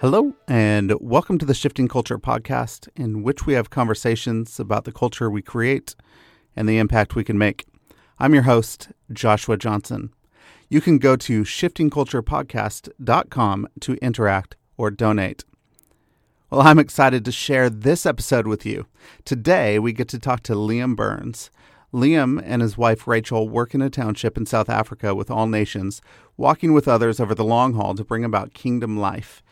Hello, and welcome to the Shifting Culture podcast, in which we have conversations about the culture we create and the impact we can make. I'm your host, Joshua Johnson. You can go to shiftingculturepodcast.com to interact or donate. Well, I'm excited to share this episode with you. Today, we get to talk to Liam Burns. Liam and his wife Rachel work in a township in South Africa with All Nations, walking with others over the long haul to bring about kingdom life.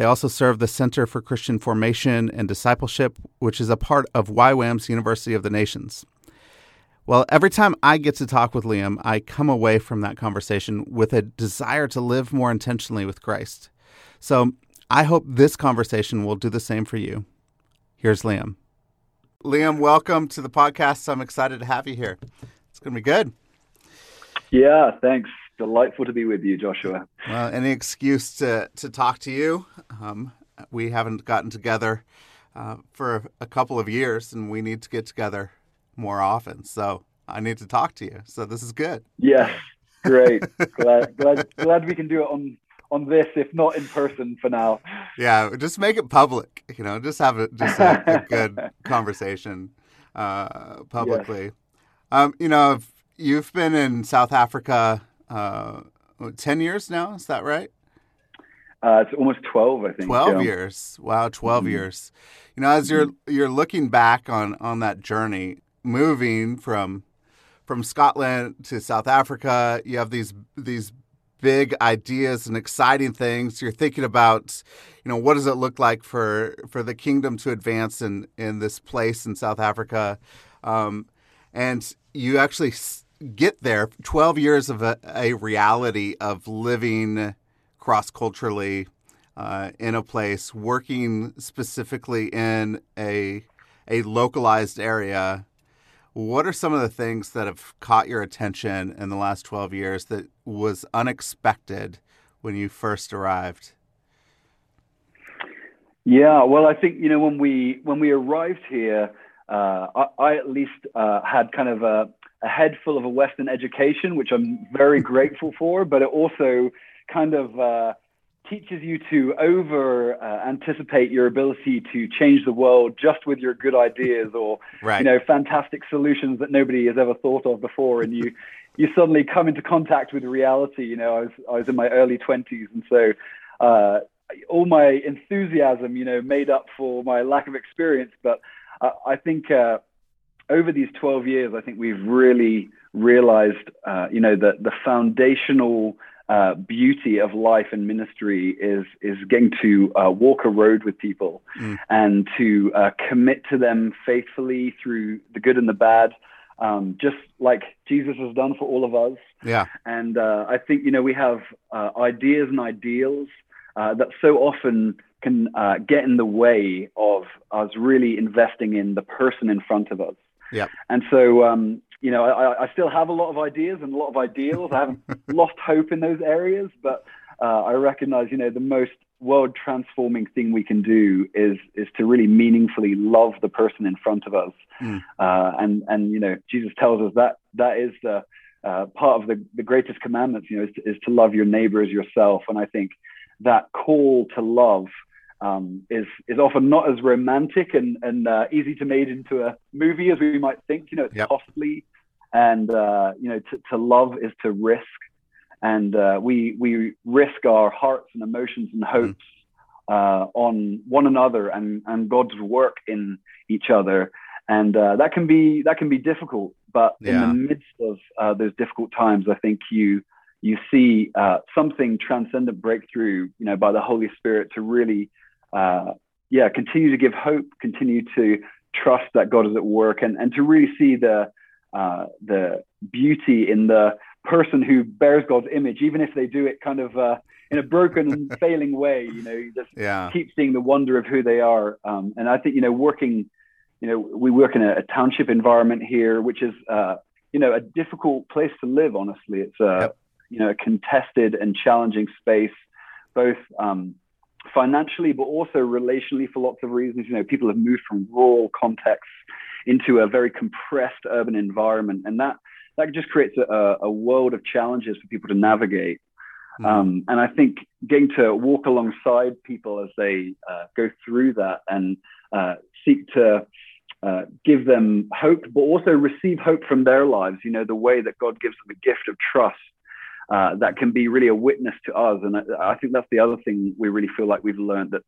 They also serve the Center for Christian Formation and Discipleship, which is a part of YWAM's University of the Nations. Well, every time I get to talk with Liam, I come away from that conversation with a desire to live more intentionally with Christ. So I hope this conversation will do the same for you. Here's Liam. Liam, welcome to the podcast. I'm excited to have you here. It's going to be good. Yeah, thanks delightful to be with you, Joshua. Well, any excuse to, to talk to you. Um, we haven't gotten together uh, for a couple of years, and we need to get together more often. So I need to talk to you. So this is good. Yes, great. glad, glad, glad we can do it on on this, if not in person, for now. Yeah, just make it public. You know, just have a, just a, a good conversation uh, publicly. Yes. Um, you know, you've been in South Africa uh, 10 years now. Is that right? Uh, it's almost 12, I think. 12 yeah. years. Wow, 12 mm-hmm. years. You know, as you're mm-hmm. you're looking back on on that journey, moving from from Scotland to South Africa, you have these these big ideas and exciting things. You're thinking about, you know, what does it look like for for the kingdom to advance in in this place in South Africa, um, and you actually get there 12 years of a, a reality of living cross culturally uh, in a place, working specifically in a, a localized area. What are some of the things that have caught your attention in the last 12 years that was unexpected when you first arrived? Yeah, well, I think you know when we when we arrived here, uh, I, I, at least uh, had kind of a a head full of a Western education, which I'm very grateful for, but it also kind of uh, teaches you to over uh, anticipate your ability to change the world just with your good ideas or right. you know fantastic solutions that nobody has ever thought of before, and you you suddenly come into contact with reality. You know, I was I was in my early 20s, and so. Uh, all my enthusiasm, you know, made up for my lack of experience. But I think uh, over these 12 years, I think we've really realized, uh, you know, that the foundational uh, beauty of life and ministry is is getting to uh, walk a road with people mm. and to uh, commit to them faithfully through the good and the bad, um, just like Jesus has done for all of us. Yeah. And uh, I think you know we have uh, ideas and ideals that so often can get in the way of us really investing in the person in front of us. Yeah. And so, um, you know, I, I, still have a lot of ideas and a lot of ideals. I haven't lost hope in those areas, but uh, I recognize, you know, the most world transforming thing we can do is is to really meaningfully love the person in front of us. Mm. Uh, and and you know, Jesus tells us that that is the uh, part of the, the greatest commandments. You know, is to, is to love your neighbor as yourself. And I think that call to love um, is is often not as romantic and and uh, easy to make into a movie as we might think. You know, it's yep. costly, and uh, you know, to, to love is to risk, and uh, we we risk our hearts and emotions and hopes mm. uh, on one another and, and God's work in each other. And uh, that can be that can be difficult, but yeah. in the midst of uh, those difficult times, I think you you see uh, something transcendent breakthrough, you know, by the Holy Spirit to really, uh, yeah, continue to give hope, continue to trust that God is at work, and and to really see the uh, the beauty in the person who bears God's image, even if they do it kind of uh, in a broken and failing way. You know, you just yeah. keep seeing the wonder of who they are. Um, and I think you know, working, you know, we work in a, a township environment here, which is uh, you know a difficult place to live. Honestly, it's a yep. you know a contested and challenging space, both. Um, financially, but also relationally for lots of reasons. You know, people have moved from rural contexts into a very compressed urban environment, and that that just creates a, a world of challenges for people to navigate. Mm-hmm. Um, and I think getting to walk alongside people as they uh, go through that and uh, seek to uh, give them hope, but also receive hope from their lives, you know, the way that God gives them a gift of trust. Uh, that can be really a witness to us, and I, I, think that's the other thing we really feel like we've learned that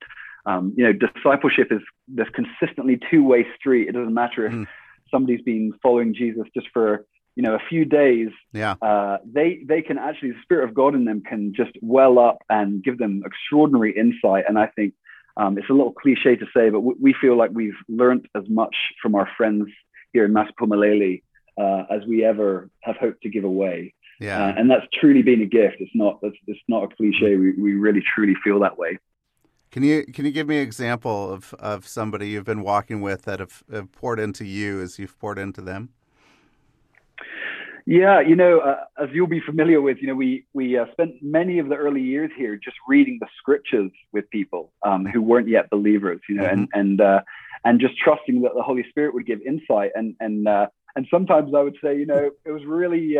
um, you know discipleship is this consistently two-way street. It doesn't matter if mm. somebody's been following Jesus just for you know a few days yeah uh, they they can actually the spirit of god in them can just well up and give them extraordinary insight and i think um, it's a little cliche to say but we feel like we've learned as much from our friends here in Masiphumelele uh, as we ever have hoped to give away yeah. Uh, and that's truly been a gift. It's not it's, it's not a cliche. We, we really truly feel that way. Can you can you give me an example of, of somebody you've been walking with that have, have poured into you as you've poured into them? Yeah, you know, uh, as you'll be familiar with, you know, we we uh, spent many of the early years here just reading the scriptures with people um, who weren't yet believers, you know, mm-hmm. and and uh, and just trusting that the Holy Spirit would give insight, and and uh, and sometimes I would say, you know, it was really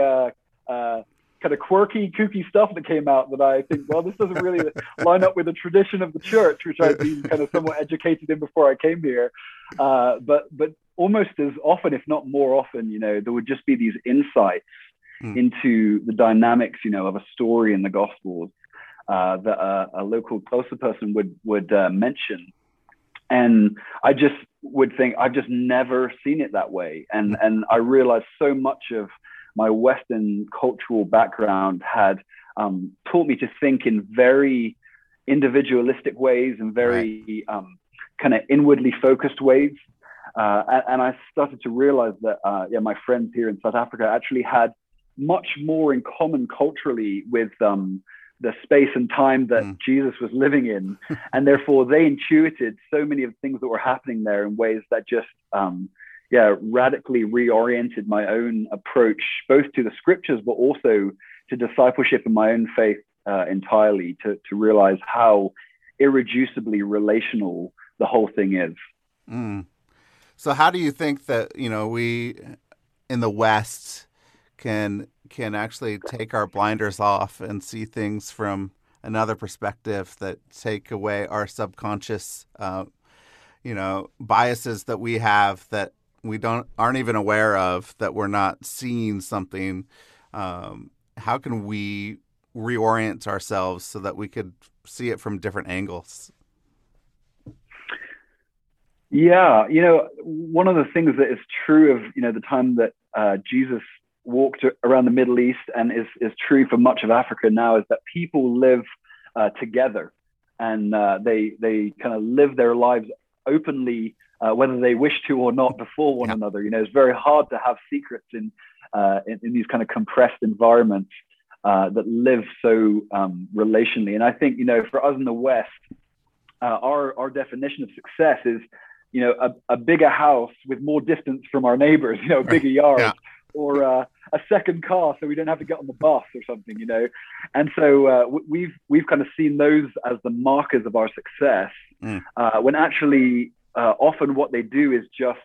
uh, kind of quirky, kooky stuff that came out that I think, well, this doesn't really line up with the tradition of the church, which I've been kind of somewhat educated in before I came here. Uh, but but almost as often, if not more often, you know, there would just be these insights mm. into the dynamics, you know, of a story in the Gospels uh, that a, a, local Xhosa person would would uh, mention. And I just would think I've just never seen it that way, and and I realized so much of my Western cultural background had um, taught me to think in very individualistic ways and very right. um, kind of inwardly focused ways. Uh, and, and, I started to realize that uh, yeah, my friends here in South Africa actually had much more in common culturally with um, the space and time that mm. Jesus was living in, and therefore they intuited so many of the things that were happening there in ways that just um, yeah, radically reoriented my own approach, both to the scriptures, but also to discipleship and my own faith uh, entirely to, to realize how irreducibly relational the whole thing is. Mm. So, how do you think that, you know, we in the West can can actually take our blinders off and see things from another perspective that take away our subconscious, uh, you know, biases that we have that we don't aren't even aware of that we're not seeing something um, how can we reorient ourselves so that we could see it from different angles? Yeah you know one of the things that is true of you know the time that uh, jesus walked around the middle east and is, is true for much of africa now is that people live uh, together and uh, they they kind of live their lives openly uh, whether they wish to or not before one yeah. another. You know, it's very hard to have secrets in uh, in, in, these kind of compressed environments uh, that live so um, relationally. And I think you know, for us in the West, uh, our our definition of success is you know a, a, bigger house with more distance from our neighbors. You know, a bigger yard. Yeah. Or uh, a second car, so we don't have to get on the bus or something, you know. And so uh, we've we've kind of seen those as the markers of our success, mm. when actually uh, often what they do is just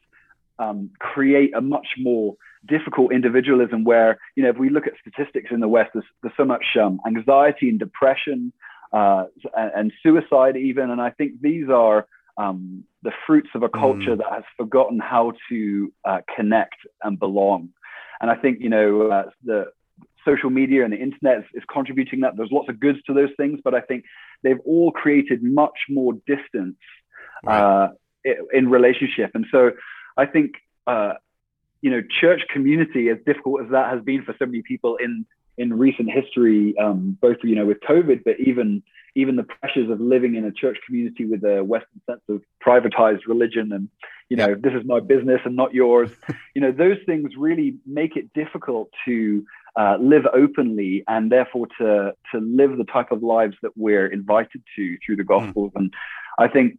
um, create a much more difficult individualism where, you know, if we look at statistics in the West, there's, there's so much um, anxiety and depression uh, and, and, suicide even. And I think these are um, the fruits of a culture mm. that has forgotten how to uh, connect and belong. And I think, you know, uh, the social media and the internet is, is, contributing that. There's lots of goods to those things, but I think they've all created much more distance right. uh, in relationship. And so I think, uh, you know, church community, as difficult as that has been for so many people in in recent history, um, both you know with COVID, but even even the pressures of living in a church community with a Western sense of privatized religion and you know this is my business and not yours. you know those things really make it difficult to uh, live openly and therefore to to live the type of lives that we're invited to through the hmm. Gospels. Mm. And I think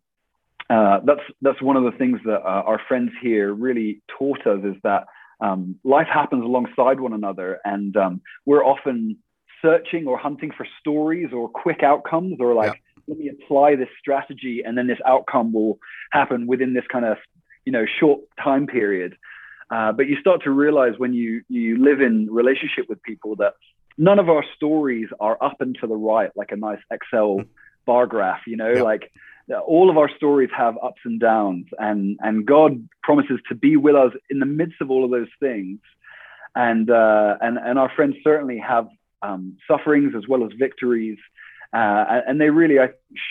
uh, that's that's one of the things that uh, our friends here really taught us is that um, life happens alongside one another, and um, we're often searching or hunting for stories or quick outcomes, or like yeah. let me apply this strategy, and then this outcome will happen within this kind of you know short time period. Uh, but you start to realize when you you live in relationship with people that none of our stories are up and to the right like a nice Excel bar graph. You know, yeah. like all of our stories have ups and downs, and and God promises to be with us in the midst of all of those things. And uh, and and our friends certainly have um, sufferings as well as victories, uh, and they really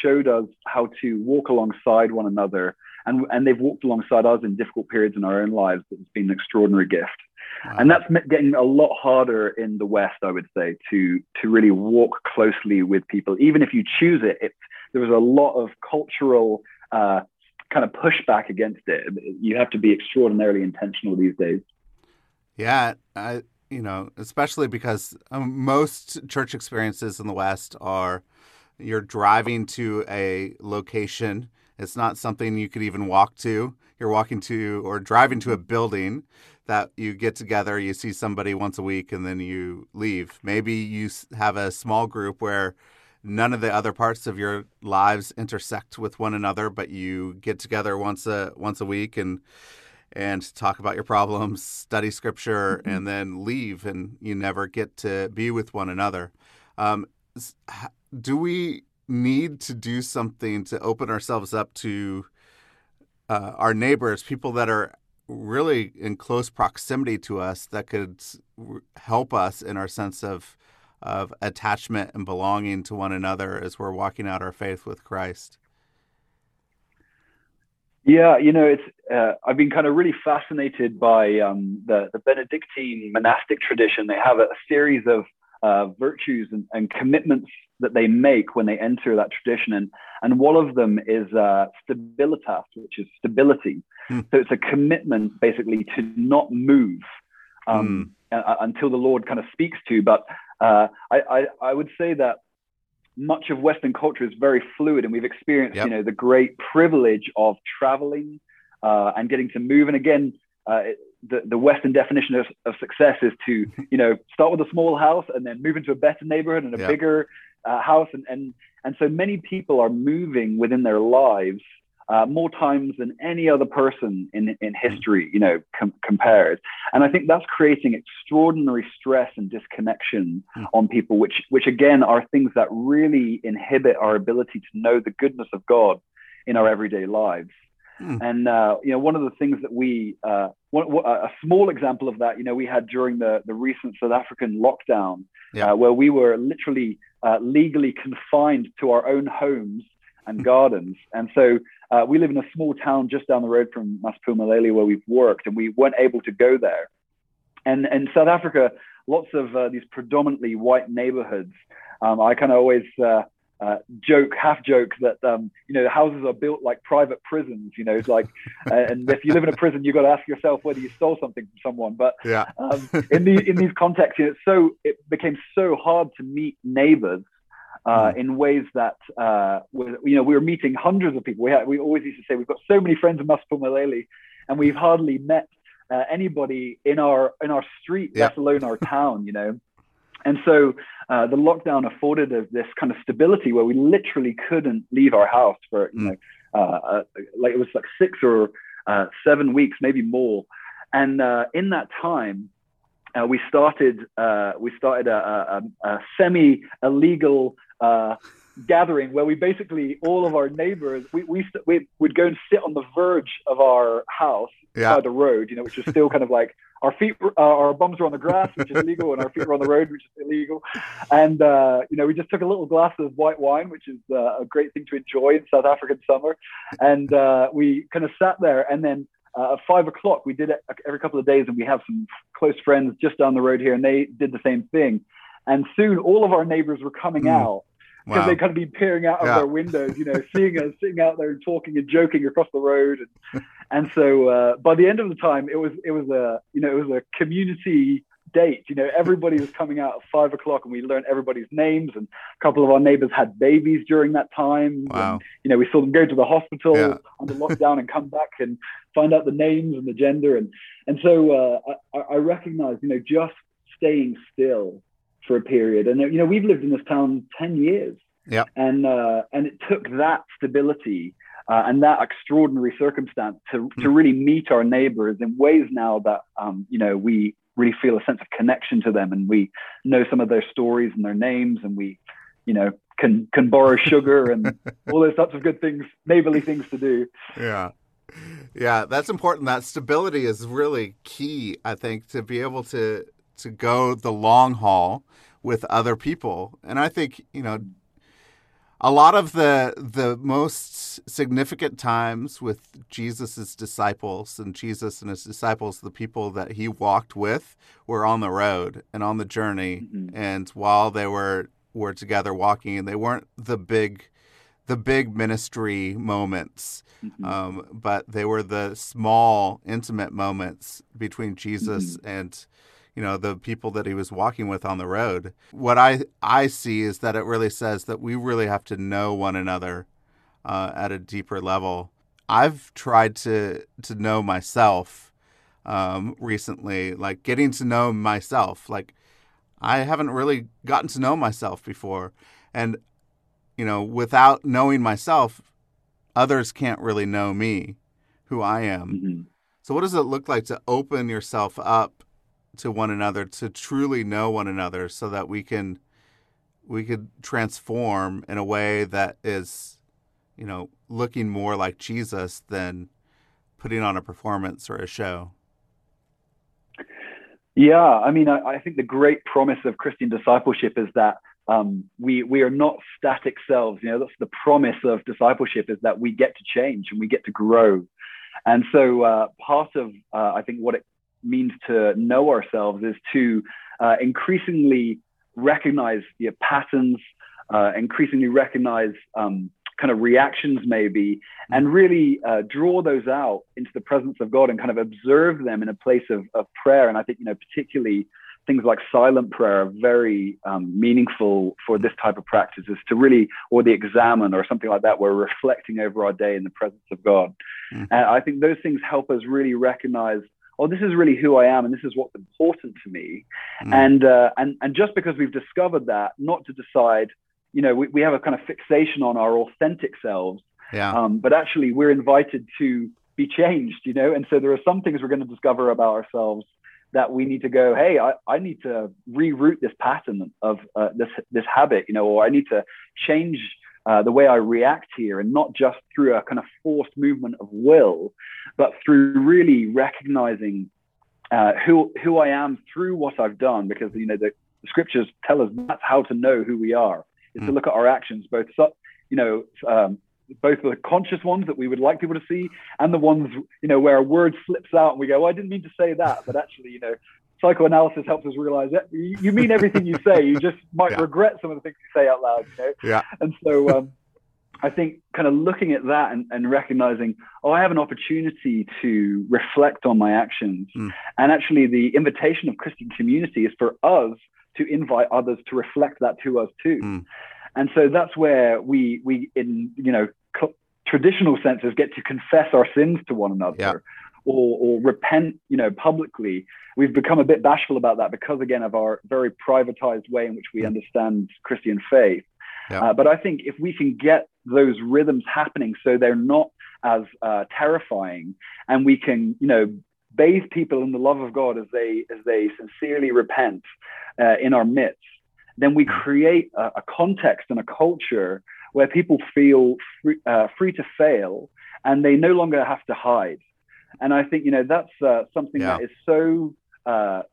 showed us how to walk alongside one another, and and they've walked alongside us in difficult periods in our own lives. It's been an extraordinary gift. Wow. And that's getting a lot harder in the West, I would say, to to really walk closely with people. Even if you choose it, it's there was a lot of cultural uh, kind of pushback against it. You have to be extraordinarily intentional these days. Yeah, I, you know, especially because um, most church experiences in the West are you're driving to a location. It's not something you could even walk to. You're walking to or driving to a building that you get together, you see somebody once a week, and then you leave. Maybe you have a small group where none of the other parts of your lives intersect with one another, but you get together once a once a week and and talk about your problems, study scripture, mm-hmm. and then leave, and you never get to be with one another. Um, do we need to do something to open ourselves up to uh, our neighbors, people that are really in close proximity to us that could help us in our sense of of attachment and belonging to one another as we're walking out our faith with Christ? Yeah, you know, it's uh, I've been kind of really fascinated by um, the the Benedictine monastic tradition. They have a, a series of uh, virtues and, and, commitments that they make when they enter that tradition, and and one of them is uh, stabilitas, which is stability. Hmm. So it's a commitment basically to not move um, hmm. until the Lord kind of speaks to, but uh, I, I, I would say that much of Western culture is very fluid, and we've experienced, yep. you know, the great privilege of traveling uh, and getting to move. And again, uh, the the Western definition of, of, success is to, you know, start with a small house and then move into a better neighborhood and a yep. bigger uh, house. And and and so many people are moving within their lives uh, more times than any other person in, in history, you know, com- compared. And I think that's creating extraordinary stress and disconnection mm. on people, which, which again are things that really inhibit our ability to know the goodness of God in our everyday lives. Mm. And uh, you know, one of the things that we, uh, one, a small example of that, you know, we had during the the recent South African lockdown, yeah. uh, where we were literally uh, legally confined to our own homes and gardens. And so uh, we live in a small town just down the road from Masiphumelele where we've worked, and we weren't able to go there. And in South Africa, lots of uh, these predominantly white neighborhoods. Um, I kind of always uh, uh, joke, half joke that um, you know houses are built like private prisons. You know, it's like, and if you live in a prison, you've got to ask yourself whether you stole something from someone. But yeah. um, in the in these contexts, you know, it's so it became so hard to meet neighbors uh, hmm. in ways that uh, you know we were meeting hundreds of people. We had, we always used to say we've got so many friends in Masiphumelele, and we've hardly met uh, anybody in our in our street, yeah. let alone our town. You know, and so uh, the lockdown afforded us this kind of stability where we literally couldn't leave our house for you mm. know uh, like it was like six or seven weeks, maybe more, and in that time. Uh, we started uh, we started a, a, a semi illegal uh, gathering where we basically all of our neighbors we we, we would go and sit on the verge of our house Yeah. by the road, you know, which is still kind of like our feet, uh, our bums were on the grass, which is illegal, and our feet were on the road, which is illegal. And uh, you know, we just took a little glass of white wine, which is uh, a great thing to enjoy in South African summer. And uh, we kind of sat there, and then uh, at five o'clock, we did it every couple of days, and we have some close friends just down the road here, and they did the same thing. And soon, all of our neighbors were coming Mm. out because Wow. they kind of be peering out of Yeah. their windows, you know, seeing us sitting out there and talking and joking across the road. And, and so uh, by the end of the time, it was it was a you know it was a community date. You know, everybody was coming out at five o'clock, and we learned everybody's names. And a couple of our neighbors had babies during that time. Wow. And, you know, we saw them go to the hospital Yeah. under lockdown and come back and find out the names and the gender. And and so uh, I, I recognize, you know, just staying still for a period. And you know, we've lived in this town ten years. Yeah. And uh, and it took that stability uh, and that extraordinary circumstance to to really meet our neighbors in ways now that um, you know we really feel a sense of connection to them, and we know some of their stories and their names, and we you know can can borrow sugar and all those types of good things, neighborly things to do. Yeah. Yeah, that's important. That stability is really key, I think, to be able to to go the long haul with other people. And I think, you know, a lot of the the most significant times with Jesus's disciples and Jesus and his disciples, the people that he walked with, were on the road and on the journey. Mhm. And while they were were together walking, and they weren't the big the big ministry moments Mhm. um, but they were the small, intimate moments between Jesus and you know the people that he was walking with on the road. What I I see is that it really says that we really have to know one another uh, at a deeper level. I've tried to to know myself um, recently, like getting to know myself. Like I haven't really gotten to know myself before, and you know, without knowing myself, others can't really know me, who I am. Mhm. So, what does it look like to open yourself up to one another, to truly know one another, so that we can we could transform in a way that is, you know, looking more like Jesus than putting on a performance or a show. Yeah, I mean, I, I think the great promise of Christian discipleship is that um, we we are not static selves. You know, that's the promise of discipleship is that we get to change and we get to grow. And so, uh, part of uh, I think what it means to know ourselves is to uh, increasingly recognize the patterns, uh, increasingly recognize um, kind of reactions maybe, and really uh, draw those out into the presence of God and kind of observe them in a place of, of prayer. And I think, you know, particularly things like silent prayer are very um, meaningful for this type of practice is to really, or the examen or something like that, where we're reflecting over our day in the presence of God. Mhm. And I think those things help us really recognize, oh, this is really who I am and this is what's important to me. Mm. And, uh, and, and just because we've discovered that, not to decide, you know, we, we have a kind of fixation on our authentic selves, yeah, um, but actually we're invited to be changed, you know. And so there are some things we're going to discover about ourselves that we need to go, hey, I, I need to reroute this pattern of uh, this this habit, you know, or I need to change uh, the way I react here, and not just through a kind of forced movement of will, but through really recognizing uh, who who I am through what I've done, because you know the, the scriptures tell us that's how to know who we are is to Mm. look at our actions, both you know um, both the conscious ones that we would like people to see and the ones you know where a word slips out and we go, well, I didn't mean to say that, but actually you know psychoanalysis helps us realize that you mean everything you say, you just might Yeah. regret some of the things you say out loud, you know. Yeah. And so um, I think kind of looking at that and, and recognizing, oh, I have an opportunity to reflect on my actions. Mm. And actually, the invitation of Christian community is for us to invite others to reflect that to us too. Mm. And so that's where we, we in you know traditional senses, get to confess our sins to one another. Yeah. Or, or repent, you know, publicly. We've become a bit bashful about that because, again, of our very privatized way in which we Mm. understand Christian faith. Yeah. Uh, but I think if we can get those rhythms happening so they're not as uh, terrifying, and we can, you know, bathe people in the love of God as they as they sincerely repent uh, in our midst, then we create a, a context and a culture where people feel free, uh, free to fail and they no longer have to hide. And I think you know that's uh, something yeah. that is so uh,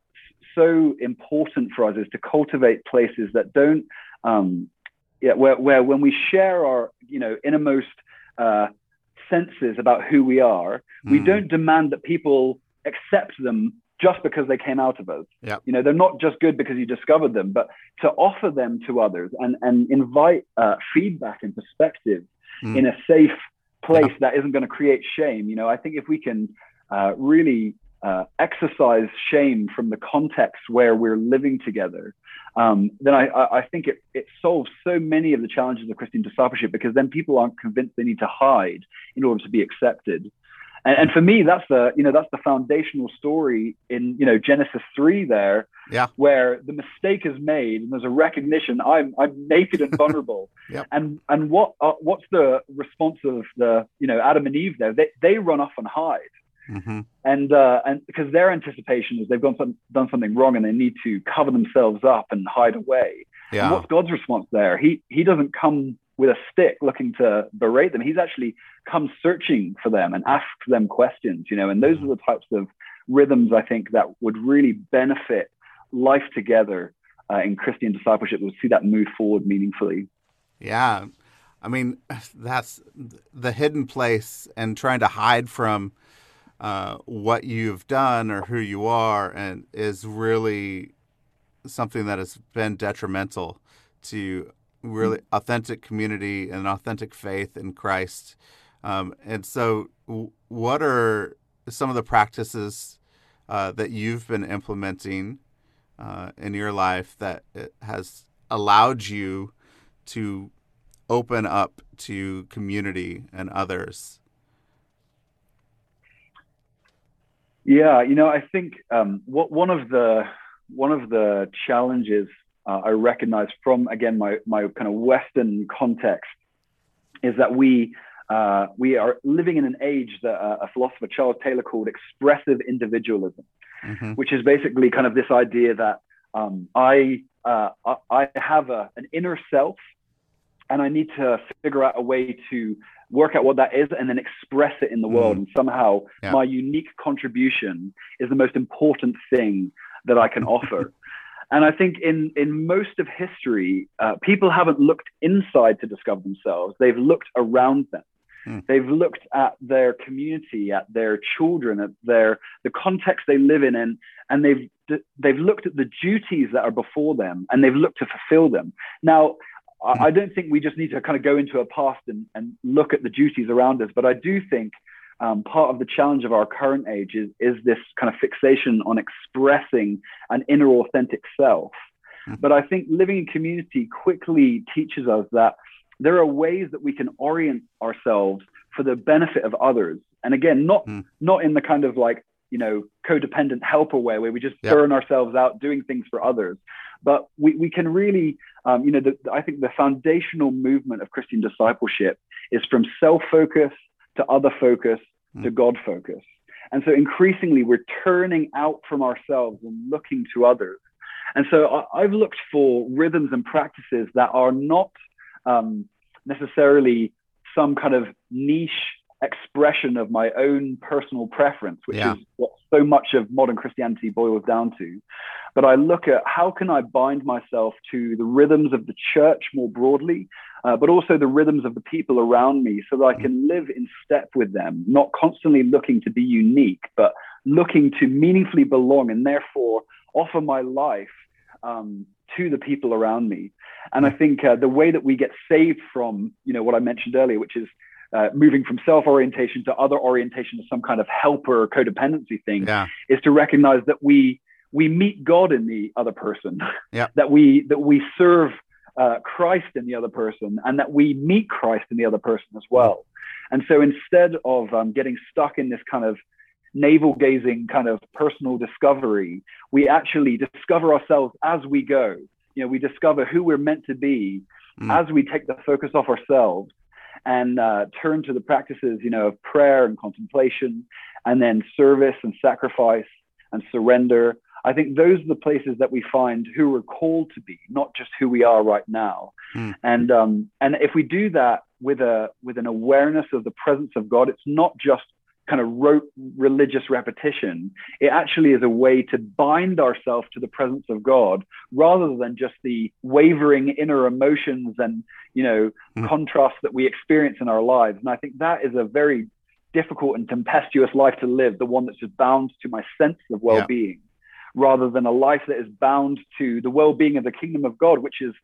so important for us is to cultivate places that don't um, yeah where where when we share our you know innermost uh, senses about who we are, mm. we don't demand that people accept them just because they came out of us. Yep. You know, they're not just good because you discovered them, but to offer them to others and, and invite uh, feedback and perspective mm. in a safe place yep. that isn't going to create shame. You know, I think if we can uh, really uh, exercise shame from the context where we're living together, um, then I, I, think it, it solves so many of the challenges of Christian discipleship because then people aren't convinced they need to hide in order to be accepted. And, and for me, that's the you know that's the foundational story in you know Genesis three there, yeah, where the mistake is made and there's a recognition I'm I'm naked and vulnerable. yep. And and what uh, what's the response of the you know Adam and Eve there? They they run off and hide. Mm-hmm. And uh, and because their anticipation is they've gone some, done something wrong and they need to cover themselves up and hide away. Yeah. And what's God's response there? He he doesn't come with a stick looking to berate them. He's actually come searching for them and asks them questions. You know, and those are the types of rhythms I think that would really benefit life together uh, in Christian discipleship. We'll see that move forward meaningfully. Yeah. I mean, that's the hidden place and trying to hide from uh, what you've done or who you are, and is really something that has been detrimental to really authentic community and authentic faith in Christ. Um, and so, what are some of the practices uh, that you've been implementing uh, in your life that has allowed you to open up to community and others? Yeah, you know, I think um, what one of the one of the challenges uh, I recognize from again my my kind of Western context is that we uh, we are living in an age that uh, a philosopher Charles Taylor called expressive individualism, mm-hmm. which is basically kind of this idea that um, I uh, I have a, an inner self and I need to figure out a way to work out what that is and then express it in the world. Mm. And somehow yeah. my unique contribution is the most important thing that I can offer. And I think in, in most of history, uh, people haven't looked inside to discover themselves. They've looked around them. Mm. They've looked at their community, at their children, at their the context they live in, and and they've they've looked at the duties that are before them, and they've looked to fulfill them. Now, I, don't think we just need to kind of go into a past and, and look at the duties around us, but I do think um, part of the challenge of our current age is, is this kind of fixation on expressing an inner authentic self. Mm-hmm. But I think living in community quickly teaches us that there are ways that we can orient ourselves for the benefit of others. And again, not mm. not in the kind of like you know codependent helper way where we just yep. burn ourselves out doing things for others, but we, we can really, um, you know, the, I think the foundational movement of Christian discipleship is from self focus to other focus mm. to God focus. And so increasingly, we're turning out from ourselves and looking to others. And so I, have looked for rhythms and practices that are not um, necessarily some kind of niche expression of my own personal preference, which yeah. is what so much of modern Christianity boils down to. But I look at how can I bind myself to the rhythms of the church more broadly, uh, but also the rhythms of the people around me so that I can live in step with them, not constantly looking to be unique, but looking to meaningfully belong and therefore offer my life um, to the people around me. And I think uh, the way that we get saved from, you know, what I mentioned earlier, which is uh, moving from self-orientation to other orientation to some kind of helper codependency thing, yeah. is to recognize that we we meet God in the other person. Yeah. that we that we serve uh, Christ in the other person, and that we meet Christ in the other person as well. And so instead of um, getting stuck in this kind of navel gazing kind of personal discovery, we actually discover ourselves as we go. You know, we discover who we're meant to be mm. as we take the focus off ourselves and uh, turn to the practices, you know, of prayer and contemplation, and then service and sacrifice and surrender I think those are the places that we find who we're called to be, not just who we are right now. Mm. And um, and if we do that with a with an awareness of the presence of God, it's not just kind of rote religious repetition. It actually is a way to bind ourselves to the presence of God rather than just the wavering inner emotions and you know mm. contrasts that we experience in our lives. And I think that is a very difficult and tempestuous life to live, the one that's just bound to my sense of well-being. Yeah rather than a life that is bound to the well being of the kingdom of God, which is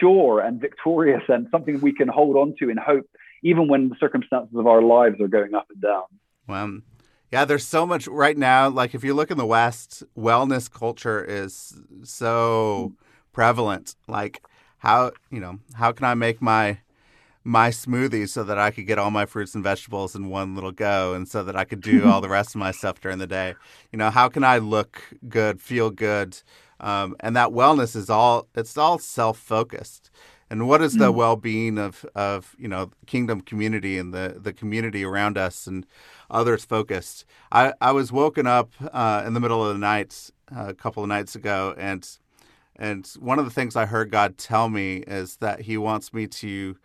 sure and victorious and something we can hold on to in hope, even when the circumstances of our lives are going up and down. Well, yeah, there's so much right now. Like, if you look in the West, wellness culture is so prevalent. Like, how, you know, how can I make my my smoothie so that I could get all my fruits and vegetables in one little go and so that I could do all the rest of my stuff during the day. You know, how can I look good, feel good? Um, and that wellness is all it's all self-focused. And what is the mm. well-being of of, you know, kingdom community and the the community around us and others focused? I I was woken up uh, in the middle of the night uh, a couple of nights ago and and one of the things I heard God tell me is that he wants me to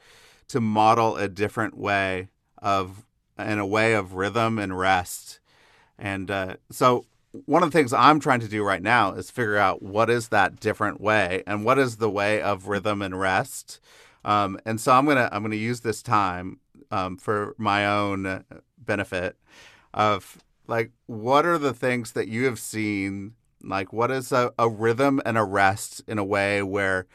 to model a different way of in a way of rhythm and rest. And uh, so one of the things I'm trying to do right now is figure out what is that different way and what is the way of rhythm and rest. Um, and so I'm gonna I'm gonna use this time um, for my own benefit of like what are the things that you have seen like what is a, a rhythm and a rest in a way where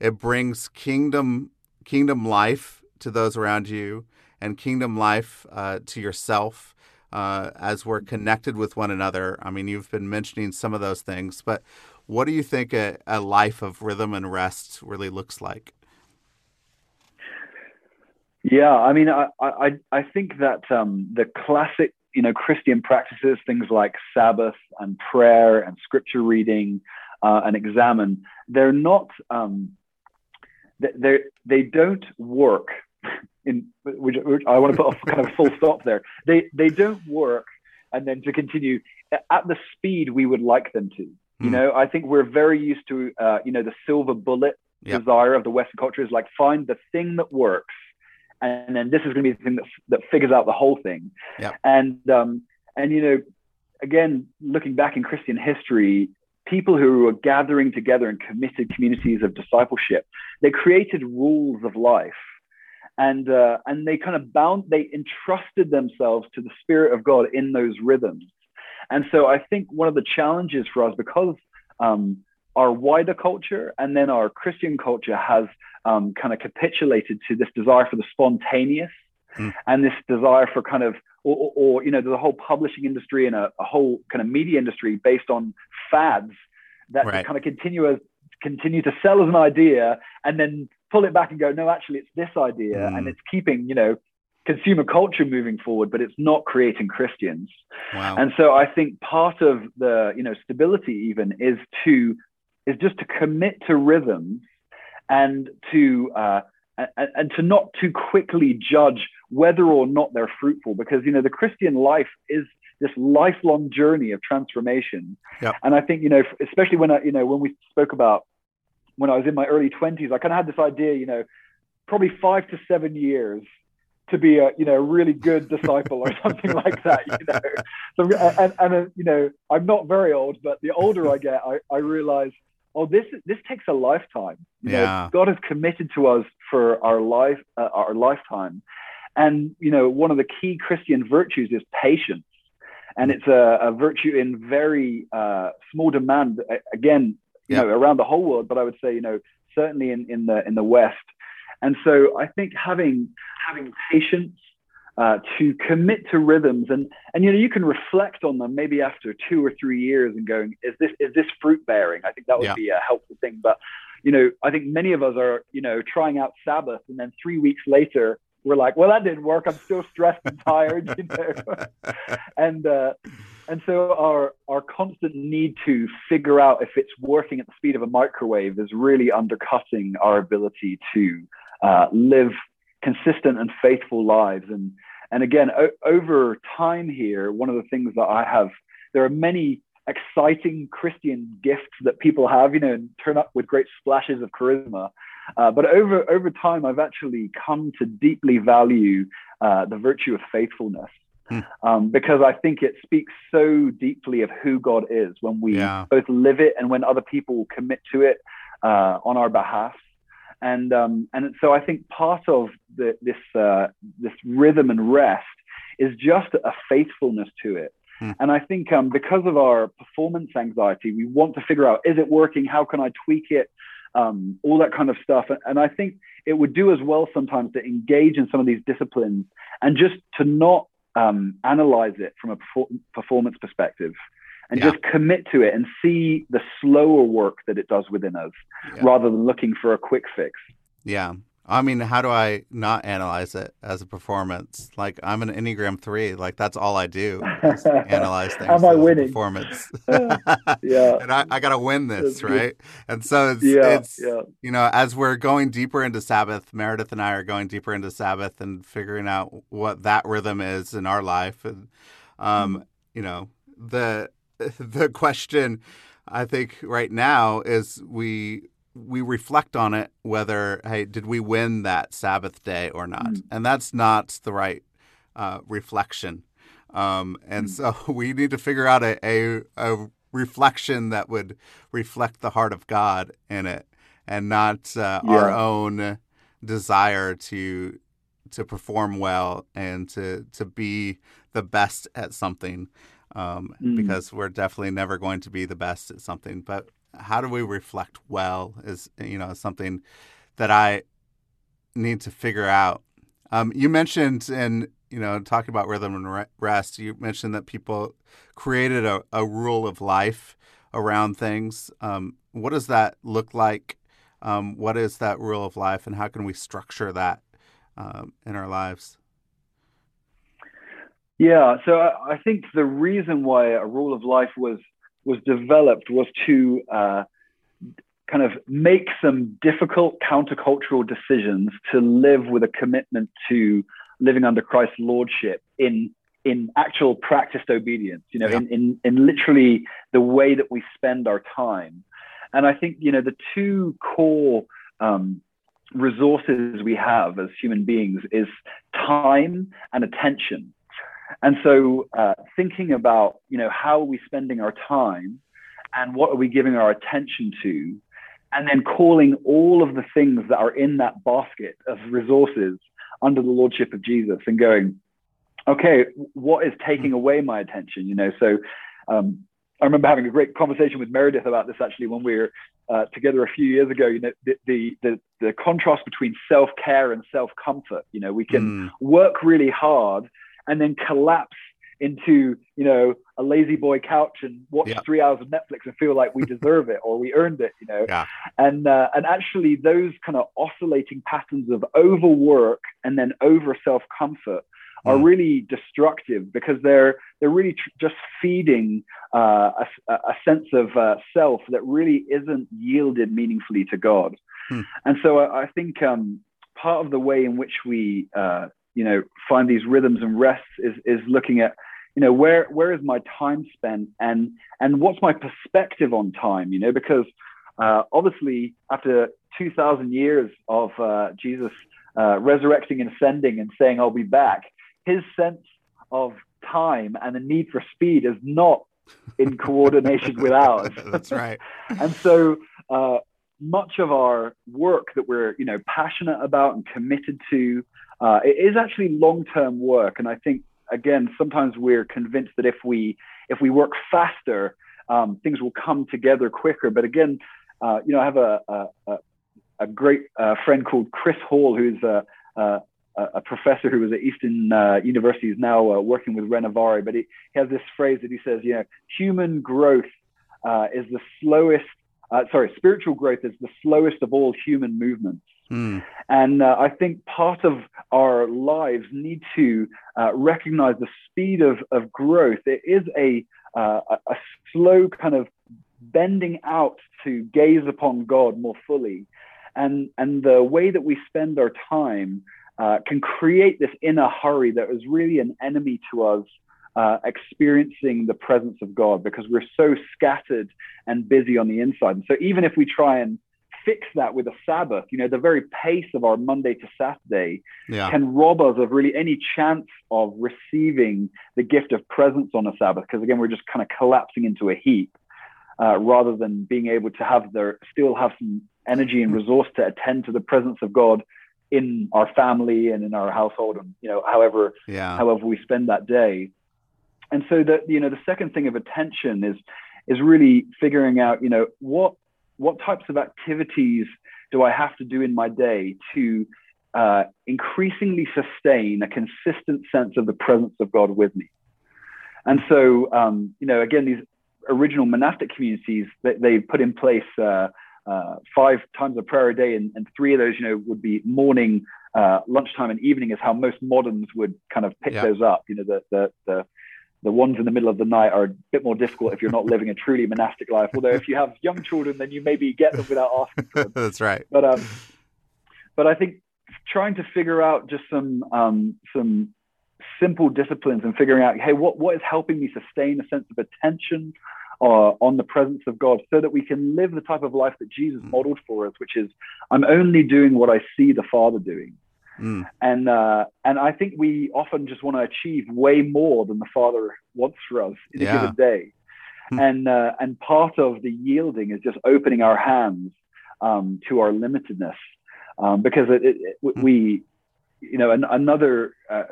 it brings kingdom kingdom life to those around you and kingdom life uh, to yourself uh, as we're connected with one another. I mean, you've been mentioning some of those things, but what do you think a, a life of rhythm and rest really looks like? Yeah, I mean, I I, I think that um, the classic, you know, Christian practices, things like Sabbath and prayer and scripture reading uh, and examen, they're not um, they they don't work in which, which I want to put a kind of full stop there. They they don't work, and then to continue at the speed we would like them to. You mm. know, I think we're very used to uh, you know the silver bullet yep. desire of the Western culture is like find the thing that works, and then this is going to be the thing that that figures out the whole thing. Yep. And um, and you know, again, looking back in Christian history, people who were gathering together in committed communities of discipleship, they created rules of life and uh, and they kind of bound they entrusted themselves to the spirit of god in those rhythms and so i think one of the challenges for us because um, our wider culture and then our christian culture has um, kind of capitulated to this desire for the spontaneous mm. and this desire for kind of or, or, you know there's a whole publishing industry and a, a whole kind of media industry based on fads that right. kind of continue as continue to sell as an idea and then pull it back and go, no, actually, it's this idea, mm. and it's keeping, you know, consumer culture moving forward, but it's not creating Christians. Wow. And so I think part of the, you know, stability even is to is just to commit to rhythms and to uh, and, and to not too quickly judge whether or not they're fruitful, because you know the Christian life is this lifelong journey of transformation. Yep. And I think you know, especially when I, you know, when we spoke about when I was in my early 20s, I kind of had this idea, you know, probably five to seven years to be a you know really good disciple or something like that you know so and, and uh, you know i'm not very old but the older i get i, I realize oh this this takes a lifetime you yeah. know god has committed to us for our life uh, our lifetime and you know one of the key christian virtues is patience and it's a, a virtue in very uh, small demand again you know, around the whole world, but I would say, you know, certainly in, in the in the West. And so I think having having patience uh, to commit to rhythms. And and you know you can reflect on them maybe after two or three years and going is this is this fruit bearing? I think that would yeah. be a helpful thing. But you know I think many of us are you know trying out Sabbath and then three weeks later we're like well that didn't work. I'm still stressed and tired you know? And uh, and so our our constant need to figure out if it's working at the speed of a microwave is really undercutting our ability to uh, live consistent and faithful lives. And and again, o- over time here, one of the things that I have, there are many exciting Christian gifts that people have, you know, and turn up with great splashes of charisma. Uh, but over over time, I've actually come to deeply value uh, the virtue of faithfulness. Hmm. Um, because I think it speaks so deeply of who God is when we yeah. both live it and when other people commit to it uh, on our behalf. And um, and so I think part of the, this uh, this rhythm and rest is just a faithfulness to it. Hmm. And I think um, because of our performance anxiety, we want to figure out is it working? How can I tweak it? Um, all that kind of stuff. And I think it would do as well sometimes to engage in some of these disciplines and just to not um, analyze it from a performance perspective and yeah. just commit to it and see the slower work that it does within us yeah. rather than looking for a quick fix. Yeah. I mean, how do I not analyze it as a performance? Like I'm an Enneagram three. Like that's all I do. analyze things. How am I winning? Performance. yeah. and I, I got to win this, right? And so it's, yeah, it's yeah. you know, as we're going deeper into Sabbath, Meredith and I are going deeper into Sabbath and figuring out what that rhythm is in our life, and um, mm-hmm. you know, the the question I think right now is we we reflect on it whether hey did we win that sabbath day or not mm. and that's not the right uh, reflection um, and mm. so we need to figure out a, a, a, reflection that would reflect the heart of god in it and not uh, yeah. our own desire to to perform well and to to be the best at something um, mm. because we're definitely never going to be the best at something but how do we reflect well is you know something that I need to figure out. Um, you mentioned in you know talking about rhythm and rest, you mentioned that people created a, a rule of life around things. Um, what does that look like? Um, what is that rule of life, and how can we structure that um, in our lives? Yeah, so I, I think the reason why a rule of life was was developed was to uh, kind of make some difficult countercultural decisions to live with a commitment to living under Christ's lordship in in actual practiced obedience, you know, yeah. in, in in literally the way that we spend our time. And I think, you know, the two core um, resources we have as human beings is time and attention. And so, uh, thinking about you know how are we spending our time, and what are we giving our attention to, and then calling all of the things that are in that basket of resources under the lordship of Jesus, and going, okay, what is taking away my attention? You know, so um, I remember having a great conversation with Meredith about this actually when we were uh, together a few years ago. You know, the the the, the contrast between self care and self comfort. You know, we can mm. work really hard and then collapse into you know a La-Z-Boy couch and watch yeah. three hours of Netflix and feel like we deserve it or we earned it, you know. Yeah. And uh, and actually those kind of oscillating patterns of overwork and then over self comfort are mm. really destructive because they're they're really tr- just feeding uh, a, a, sense of uh, self that really isn't yielded meaningfully to God. Mm. And so I, I think um, part of the way in which we uh, you know find these rhythms and rests is is looking at you know where where is my time spent and and what's my perspective on time you know because uh, obviously after 2000 years of uh, jesus uh, resurrecting and ascending and saying i'll be back his sense of time and the need for speed is not in coordination with ours. That's right. And so uh, much of our work that we're you know passionate about and committed to uh, it is actually long-term work, and I think again sometimes we're convinced that if we if we work faster, um, things will come together quicker. But again, uh, you know, I have a a, a great uh, friend called Chris Hall, who's a, a, a professor who was at Eastern uh, University, is now uh, working with Renovare. But he, he, has this phrase that he says, you know, human growth uh, is the slowest. sorry, spiritual growth is the slowest of all human movements. Mm. And uh, I think part of our lives need to uh, recognize the speed of, of growth. It is a, uh, a slow kind of bending out to gaze upon God more fully. And, and the way that we spend our time uh, can create this inner hurry that is really an enemy to us uh, experiencing the presence of God because we're so scattered and busy on the inside. And so even if we try and fix that with a Sabbath, you know, the very pace of our Monday to Saturday yeah. can rob us of really any chance of receiving the gift of presence on a Sabbath. Because again, we're just kind of collapsing into a heap uh, rather than being able to have their still have some energy and resource to attend to the presence of God in our family and in our household and you know however yeah. however we spend that day and so that you know the second thing of attention is is really figuring out you know what what types of activities do I have to do in my day to uh, increasingly sustain a consistent sense of the presence of God with me. And so, um, you know, again, these original monastic communities, they, they put in place uh, uh, five times of prayer a day, and, and, three of those, you know, would be morning, uh, lunchtime, and evening, is how most moderns would kind of pick yeah. those up. You know, the, the the the ones in the middle of the night are a bit more difficult if you're not living a truly monastic life. Although if you have young children, then you maybe get them without asking for them. That's right. But um, but I think trying to figure out just some um, some simple disciplines and figuring out, hey, what what is helping me sustain a sense of attention uh, on the presence of God, so that we can live the type of life that Jesus mm. modeled for us, which is I'm only doing what I see the Father doing. Mm. And uh, and I think we often just want to achieve way more than the Father wants for us in yeah. a given day. Mm. And uh, and part of the yielding is just opening our hands um, to our limitedness, um, because it, it, it, mm. we, you know, an, another uh,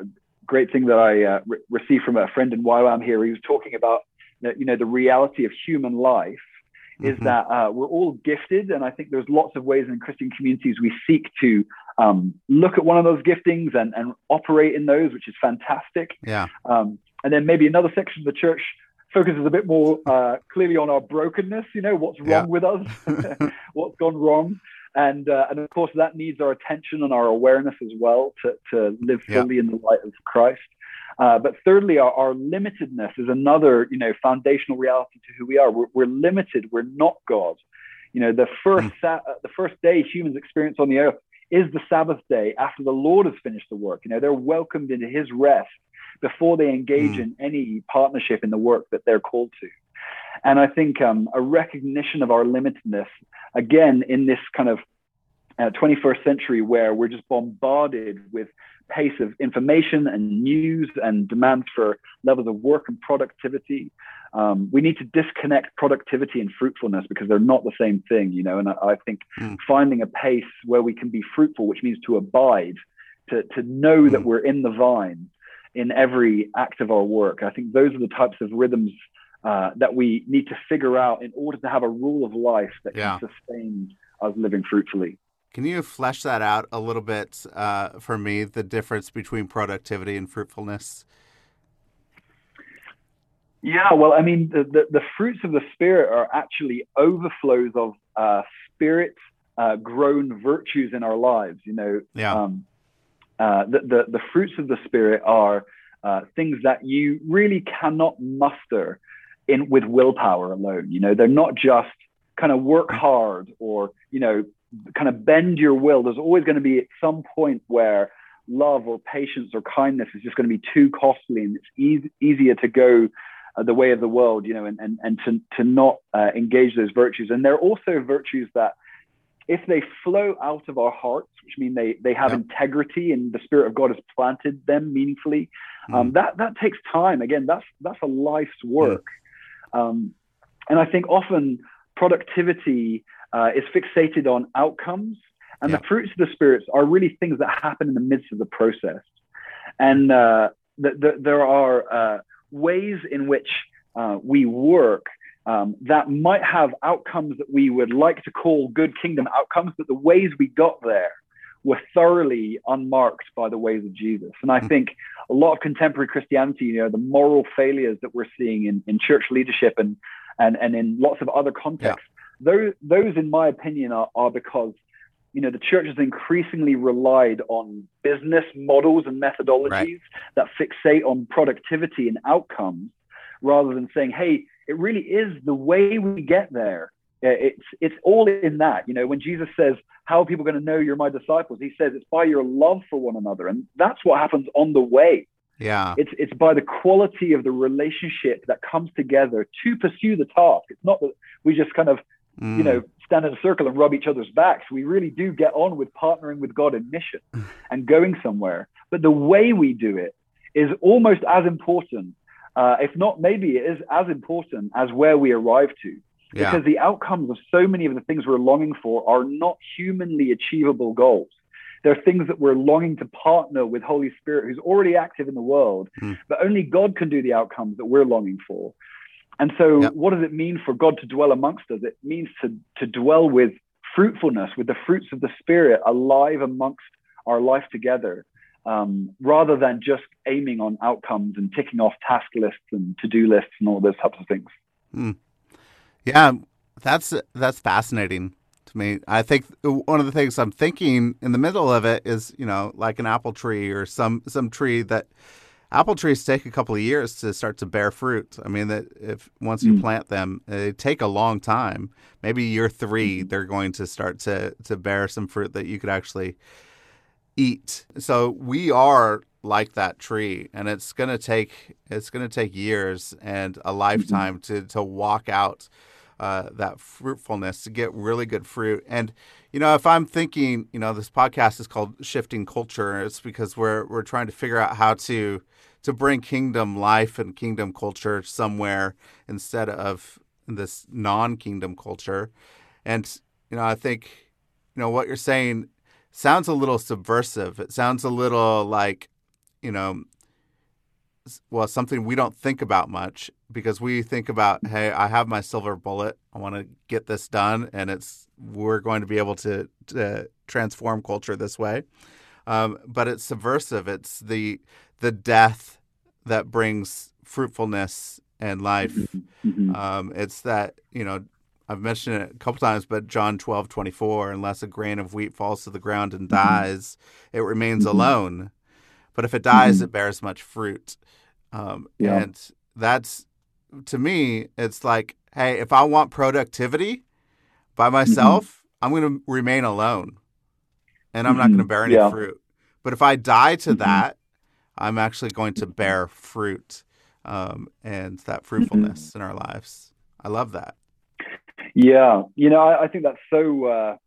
great thing that I uh, re- received from a friend in YWAM here. He was talking about you know the reality of human life is mm-hmm. that uh, we're all gifted, and I think there's lots of ways in Christian communities we seek to um, look at one of those giftings and, and operate in those, which is fantastic. Yeah. Um, and then maybe another section of the church focuses a bit more uh, clearly on our brokenness. You know, what's wrong yeah. with us, what's gone wrong, and uh, and of course that needs our attention and our awareness as well to to live fully yeah. in the light of Christ. Uh, but thirdly, our, our, limitedness is another, you know, foundational reality to who we are. We're, we're limited. We're not God. You know, the first mm. the first day humans experience on the earth is the Sabbath day after the Lord has finished the work. You know, they're welcomed into his rest before they engage mm. in any partnership in the work that they're called to. And I think um, a recognition of our limitedness, again, in this kind of uh, 21st century where we're just bombarded with pace of information and news and demands for levels of work and productivity. Um, we need to disconnect productivity and fruitfulness because they're not the same thing, you know. And I, I think mm. finding a pace where we can be fruitful, which means to abide, to, to know mm. that we're in the vine in every act of our work. I think those are the types of rhythms uh, that we need to figure out in order to have a rule of life that yeah. can sustain us living fruitfully. Can you flesh that out a little bit uh, for me? The difference between productivity and fruitfulness. Yeah, well, I mean, the, the, the fruits of the Spirit are actually overflows of uh, Spirit uh, grown virtues in our lives. You know, yeah. Um, uh, the, the, the fruits of the Spirit are uh, things that you really cannot muster in with willpower alone. You know, they're not just kind of work hard or you know kind of bend your will. There's always going to be at some point where love or patience or kindness is just going to be too costly and it's easy, easier to go uh, the way of the world, you know, and, and, and to, to not uh, engage those virtues. And they're also virtues that if they flow out of our hearts, which mean they, they have yeah. integrity and the spirit of God has planted them meaningfully, mm. um, that, that takes time. Again, that's, that's a life's work. Yeah. Um, and I think often productivity uh, is fixated on outcomes, and yeah. the fruits of the spirits are really things that happen in the midst of the process. And uh, the, the, there are uh, ways in which uh, we work um, that might have outcomes that we would like to call good kingdom outcomes, but the ways we got there were thoroughly unmarked by the ways of Jesus. And I mm. think a lot of contemporary Christianity, you know, the moral failures that we're seeing in, in church leadership and, and, and in lots of other contexts, yeah. those, those, in my opinion, are, are because you know the church has increasingly relied on business models and methodologies right. that fixate on productivity and outcomes rather than saying hey it really is the way we get there it's it's all in that you know when jesus says how are people going to know you're my disciples he says it's by your love for one another and that's what happens on the way Yeah. It's it's by the quality of the relationship that comes together to pursue the task. It's not that we just kind of, Mm. you know, stand in a circle and rub each other's backs. We really do get on with partnering with God in mission and going somewhere. But the way we do it is almost as important, uh, if not maybe it is as important as where we arrive to. yeah. Because the outcomes of so many of the things we're longing for are not humanly achievable goals. They're things that we're longing to partner with Holy Spirit, who's already active in the world, Mm. but only God can do the outcomes that we're longing for. And so, Yep. what does it mean for God to dwell amongst us? It means to, to dwell with fruitfulness, with the fruits of the Spirit alive amongst our life together, um, rather than just aiming on outcomes and ticking off task lists and to do lists and all those types of things. Yeah, that's that's fascinating to me. I think one of the things I'm thinking in the middle of it is, you know, like an apple tree or some some tree that apple trees take a couple of years to start to bear fruit. I mean that if once you Mm. plant them, they take a long time. Maybe year 3 Mm-hmm. they're going to start to to bear some fruit that you could actually eat. So we are like that tree and it's going to take it's to take years and a lifetime to to walk out uh, that fruitfulness to get really good fruit. And you know, if I'm thinking, you know, this podcast is called Shifting Culture, it's because we're we're trying to figure out how to to bring kingdom life and kingdom culture somewhere instead of this non-kingdom culture. And you know, I think you know what you're saying sounds a little subversive. It sounds a little like, you know, well, something we don't think about much because we think about, hey, I have my silver bullet. I want to get this done, and it's we're going to be able to, to transform culture this way. Um, but it's subversive. It's the the death that brings fruitfulness and life. Mhm. Um, it's that you know I've mentioned it a couple times, but John twelve twenty four, unless a grain of wheat falls to the ground and dies, it remains Mhm. alone. But if it dies, Mhm. it bears much fruit. Um, Yeah. And that's to me, it's like, hey, if I want productivity by myself, I'm going to remain alone, and I'm not going to bear any Yeah. fruit. But if I die to that, I'm actually going to bear fruit um, and that fruitfulness in our lives. I love that. Yeah, you know, I, I think that's so uh,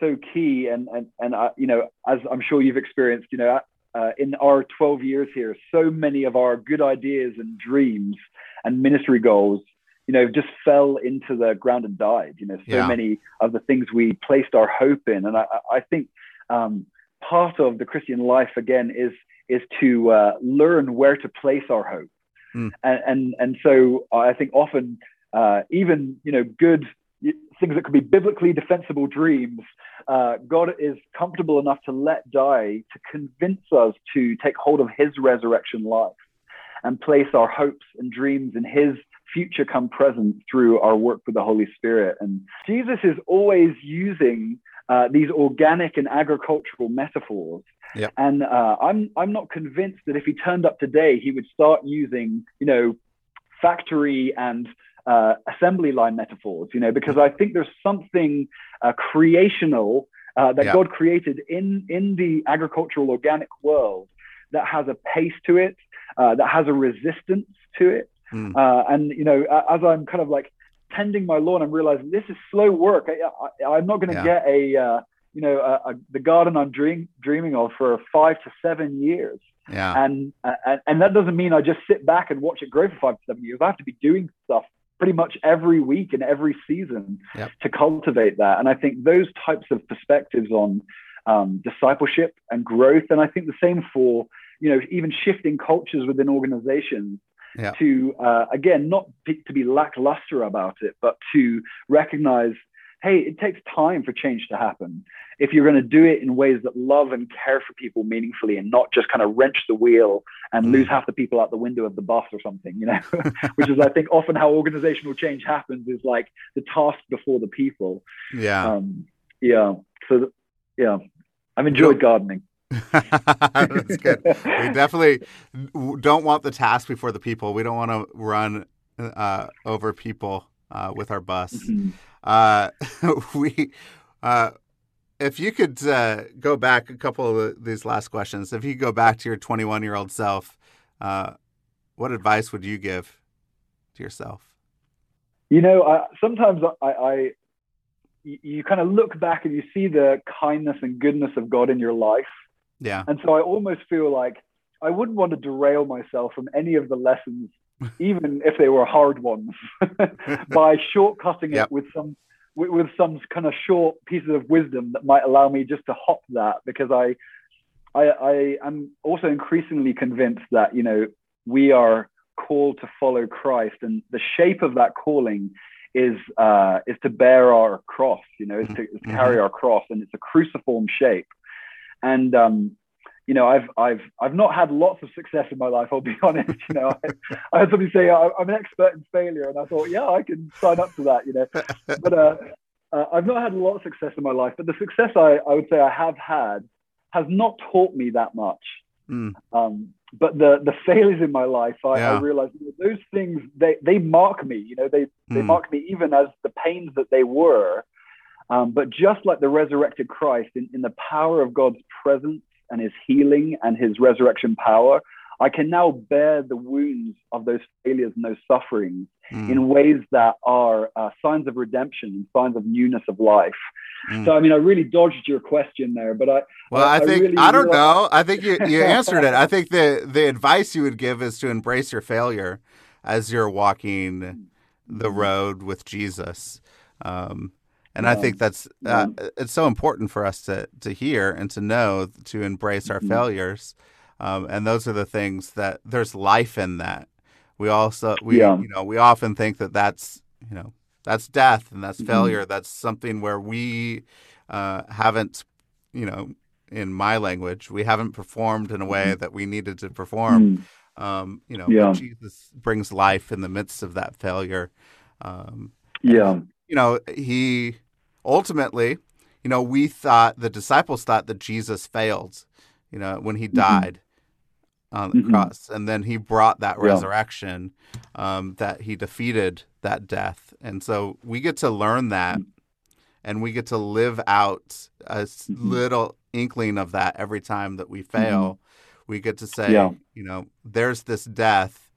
so key, and and and uh, you know, as I'm sure you've experienced, you know, uh, in our 12 years here, so many of our good ideas and dreams and ministry goals, you know, just fell into the ground and died. You know, so Yeah. many of the things we placed our hope in, and I, I I think um, part of the Christian life again is is to uh, learn where to place our hope, Mm. and, and and so I think often uh, even you know good things that could be biblically defensible dreams, uh, God is comfortable enough to let die to convince us to take hold of His resurrection life and place our hopes and dreams in His future come present through our work with the Holy Spirit. And Jesus is always using uh, these organic and agricultural metaphors. Yep. And uh, I'm I'm not convinced that if he turned up today, he would start using you know factory and uh, assembly line metaphors. You know, because I think there's something uh, creational uh, that. God created in in the agricultural organic world that has a pace to it, uh, that has a resistance to it. Mm. Uh, and you know, as I'm kind of like tending my lawn, I'm realizing this is slow work. I, I, I'm not going to Yeah. get a uh, you know a, a, the garden I'm dream, dreaming of for five to seven years. Yeah. And, and and that doesn't mean I just sit back and watch it grow for five to seven years. I have to be doing stuff pretty much every week and every season Yep. to cultivate that. And I think those types of perspectives on um, discipleship and growth, and I think the same for you know even shifting cultures within organizations Yeah. to uh, again not be, to be lackluster about it, but to recognize, hey, it takes time for change to happen. If you're going to do it in ways that love and care for people meaningfully, and not just kind of wrench the wheel and Mm. lose half the people out the window of the bus or something, you know, which is I think often how organizational change happens is like the task before the people. Yeah. Um, yeah. So th- yeah, I've enjoyed gardening. That's good. We definitely don't want the task before the people. We don't want to run uh, over people uh, with our bus. Mhm. Uh, we, uh, if you could uh, go back a couple of these last questions, if you could go back to your 21 year old self, uh, what advice would you give to yourself? You know, I, sometimes I, I you kind of look back and you see the kindness and goodness of God in your life. Yeah. And so I almost feel like I wouldn't want to derail myself from any of the lessons, even if they were hard ones, by shortcutting Yep. it with some with, with some kind of short pieces of wisdom that might allow me just to hop that because I I, I am also increasingly convinced that you know we are called to follow Christ, and the shape of that calling is uh, is to bear our cross. You know, is to, is to carry our cross, and it's a cruciform shape. And um, you know, I've I've I've not had lots of success in my life. I'll be honest. You know, I, I had somebody say I, I'm an expert in failure, and I thought, yeah, I can sign up to that. You know, but uh, uh, I've not had a lot of success in my life. But the success I, I would say I have had has not taught me that much. Mm. Um, but the the failures in my life, I, Yeah. I realized you know, those things they they mark me. You know, they they Mm. mark me even as the pains that they were. Um, but just like the resurrected Christ, in, in the power of God's presence and His healing and His resurrection power, I can now bear the wounds of those failures and those sufferings Mm. in ways that are uh, signs of redemption and signs of newness of life. Mm. So, I mean, I really dodged your question there, but I, Well, I I think really I don't realize- know. I think you, you answered it. I think the the advice you would give is to embrace your failure as you're walking the road with Jesus. Um, and I think that's uh, it's so important for us to to hear and to know to embrace our Mhm. failures. Um, and those are the things that there's life in that. We also we Yeah. you know we often think that that's you know that's death and that's Mhm. failure. That's something where we uh, haven't you know in my language we haven't performed in a way that we needed to perform. Mm, Um, you know, Yeah. Jesus brings life in the midst of that failure. Um, yeah, you know, he ultimately, you know, we thought the disciples thought that Jesus failed, you know, when he Mhm. died on the Mhm. cross, and then he brought that Yeah. resurrection, um, that he defeated that death, and so we get to learn that, Mm. and we get to live out a Mhm. little inkling of that every time that we fail. We get to say, Mm-hmm. Yeah. you know, there's this death,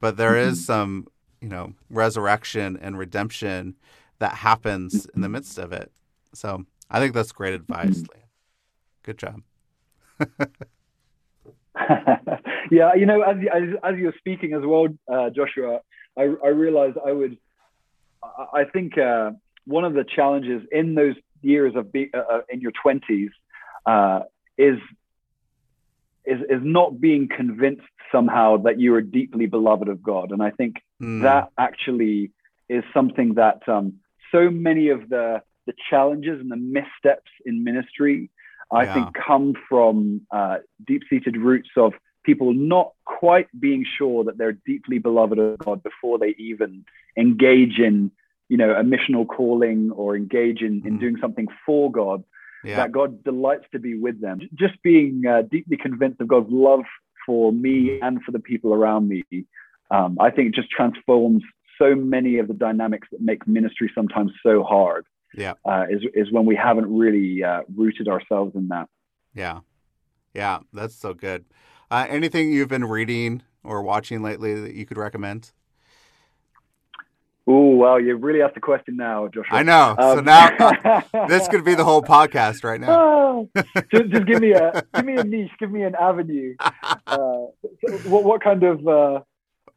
but there is Mhm. some, you know, resurrection and redemption that happens in the midst of it. So I think that's great advice, Mhm. Leah. Good job. yeah. You know, as, as as you're speaking as well, uh, Joshua, I I realized I would. I, I think uh, one of the challenges in those years of be, uh, uh, in your twenties uh, is is is not being convinced somehow that you are deeply beloved of God, and I think Mm, that actually is something that um, so many of the the challenges and the missteps in ministry, I Yeah. think, come from uh, deep-seated roots of people not quite being sure that they're deeply beloved of God before they even engage in, you know, a missional calling or engage in, in Mhm. doing something for God. yeah. That God delights to be with them. Just being uh, deeply convinced of God's love for me and for the people around me um, I think just transforms so many of the dynamics that make ministry sometimes so hard. Yeah. Uh, is is when we haven't really uh, rooted ourselves in that. Yeah. Yeah. That's so good. Uh, anything you've been reading or watching lately that you could recommend? Oh wow, you really asked the question now, Joshua. I know. so Um, now uh, this could be the whole podcast right now. Oh, just, just give me a give me a niche, give me an avenue. Uh, so what what kind of uh,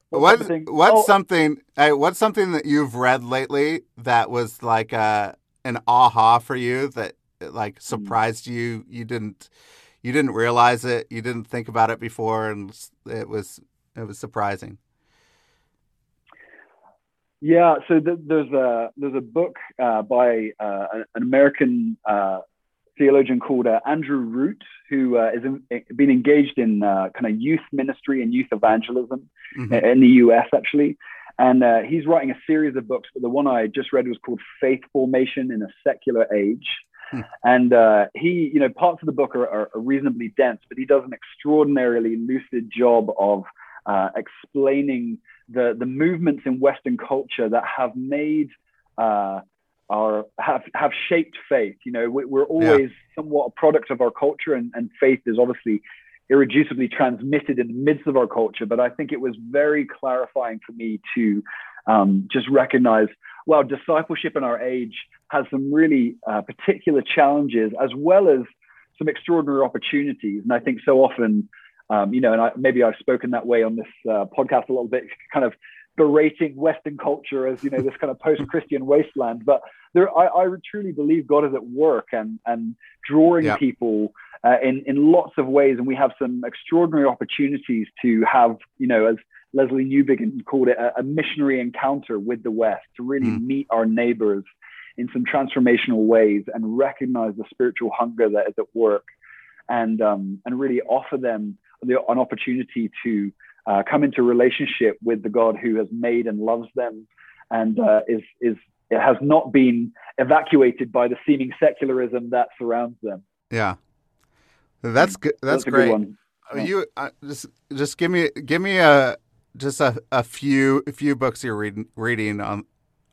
what What's kind of thing? what's Oh, something? What's something that you've read lately that was like uh, an aha for you that Hmm. like surprised you? You didn't you didn't realize it. You didn't think about it before, and it was it was surprising. Yeah, so th- there's a there's a book uh, by uh, an an American uh, theologian called uh, Andrew Root, who uh, is in, been engaged in uh, kind of youth ministry and youth evangelism Mhm. in the U.S. actually, and uh, he's writing a series of books. But the one I just read was called Faith Formation in a Secular Age, Hmm. and uh, he, you know, parts of the book are, are, are reasonably dense, but he does an extraordinarily lucid job of uh, explaining the the movements in Western culture that have made our have have shaped faith. You know, we, we're always somewhat a product of our culture, and, and faith is obviously irreducibly transmitted in the midst of our culture. But I think it was very clarifying for me to um, just recognize, well, discipleship in our age has some really uh, particular challenges as well as some extraordinary opportunities. And I think so often, um, you know, and I, maybe I've spoken that way on this uh, podcast a little bit, kind of berating Western culture as you know this kind of post-Christian wasteland. But there, I, I truly believe God is at work and and drawing yeah. people uh, in in lots of ways, and we have some extraordinary opportunities to have you know as Lesslie Newbigin called it a, a missionary encounter with the West to really mm. meet our neighbors in some transformational ways and recognize the spiritual hunger that is at work and um, and really offer them the, an opportunity to uh, come into relationship with the God who has made and loves them and uh, is is it has not been evacuated by the seeming secularism that surrounds them. Yeah, that's good. That's, that's great. Good yeah. You uh, just just give me give me a just a, a few a few books you're reading reading on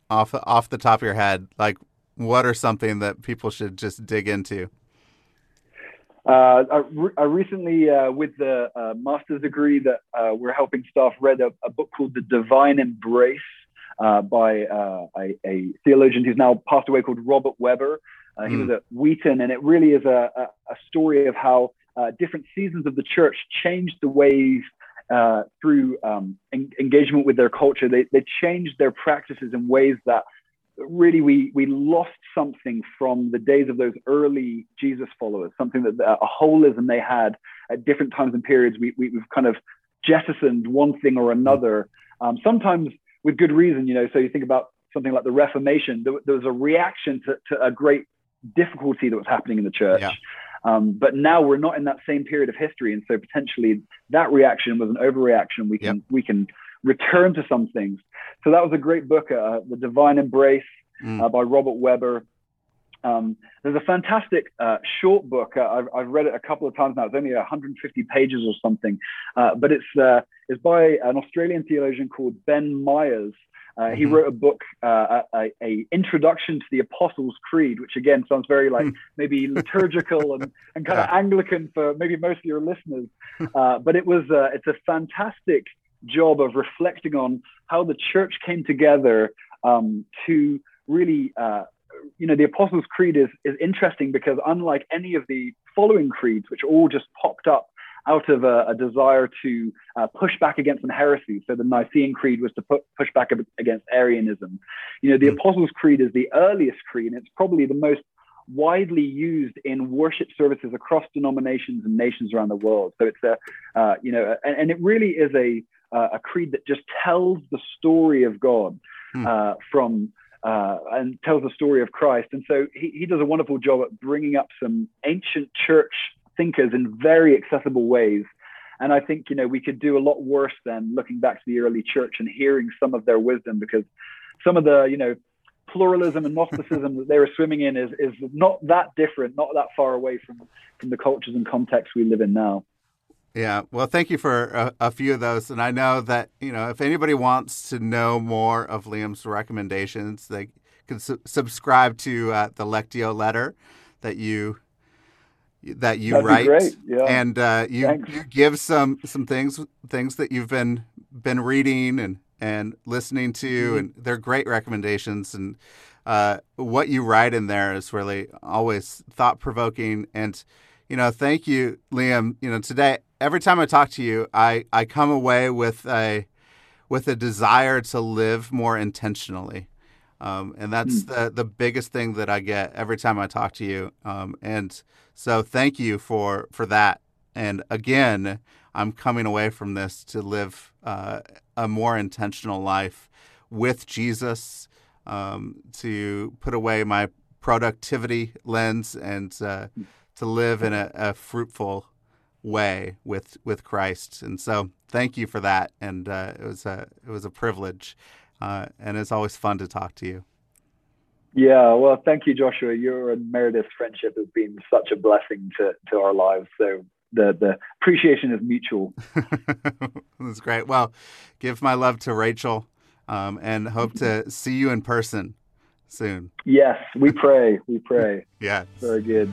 off off the top of your head. Like, what are something that people should just dig into? Uh, I, re- I, recently, uh, with the uh, master's degree that uh, we're helping staff, read a, a, book called The Divine Embrace uh, by uh, a, a, theologian who's now passed away called Robert Webber. Mm. He was hmm. at Wheaton, and it really is a, a story of how different seasons of the church changed the ways through um, en- engagement with their culture. They, they changed their practices in ways that really we we lost something from the days of those early Jesus followers, something that a holism they had at different times and periods. We, we have kind of jettisoned one thing or another, um, sometimes with good reason. You know, so you think about something like the Reformation. There, there was a reaction to, to, a great difficulty that was happening in the church. Yeah. Um, but now we're not in that same period of history, and so potentially that reaction was an overreaction. We can yep. we can return to some things. So that was a great book, uh, The Divine Embrace mm. uh, by Robert Webber. Um, there's a fantastic uh, short book. Uh, I've, I've, read it a couple of times now. It's only 150 pages or something, uh, but it's uh, it's by an Australian theologian called Ben Myers. Uh, he mm-hmm. wrote a book, uh, a, a, introduction to the Apostles' Creed, which again sounds very like hmm. maybe liturgical and, and kind yeah. of Anglican for maybe most of your listeners. but it was it's a fantastic job of reflecting on how the church came together um, to really, uh, you know, the Apostles' Creed is, is interesting because unlike any of the following creeds, which all just popped up out of a, a desire to uh, push back against some heresy. So the Nicene Creed was to put, push back against Arianism. You know, the mm. Apostles' Creed is the earliest creed, and it's probably the most widely used in worship services across denominations and nations around the world. So it's a, uh, you know, and, and, it really is a uh, a creed that just tells the story of God hmm. uh, from uh, and tells the story of Christ. And so he, he does a wonderful job at bringing up some ancient church thinkers in very accessible ways. And I think you know we could do a lot worse than looking back to the early church and hearing some of their wisdom because some of the you know pluralism and Gnosticism that they were swimming in is, is not that different, not that far away from, from the cultures and contexts we live in now. Yeah, well, thank you for a, a, few of those, and I know that you know if anybody wants to know more of Liam's recommendations, they can su- subscribe to uh, the Lectio letter that you that you That'd write, yeah. and uh, you, you, give some some things things that you've been been reading and and listening to, mm-hmm. and they're great recommendations. And uh, what you write in there is really always thought provoking and you know, thank you, Liam. You know, today every time I talk to you, I I come away with a with a desire to live more intentionally. Um, and that's mm. the the biggest thing that I get every time I talk to you. Um, and so, thank you for for that. And again, I'm coming away from this to live uh, a more intentional life with Jesus. Um, to put away my productivity lens and uh, hmm to live in a, a fruitful way with with Christ. And so, thank you for that. And uh, it was a it was a privilege, uh, and it's always fun to talk to you. Yeah, well, thank you, Joshua. Your and Meredith's friendship has been such a blessing to to our lives. So the the appreciation is mutual. That's great. Well, give my love to Rachel, um, and hope to see you in person soon. Yes, we pray. We pray. yeah. Very good.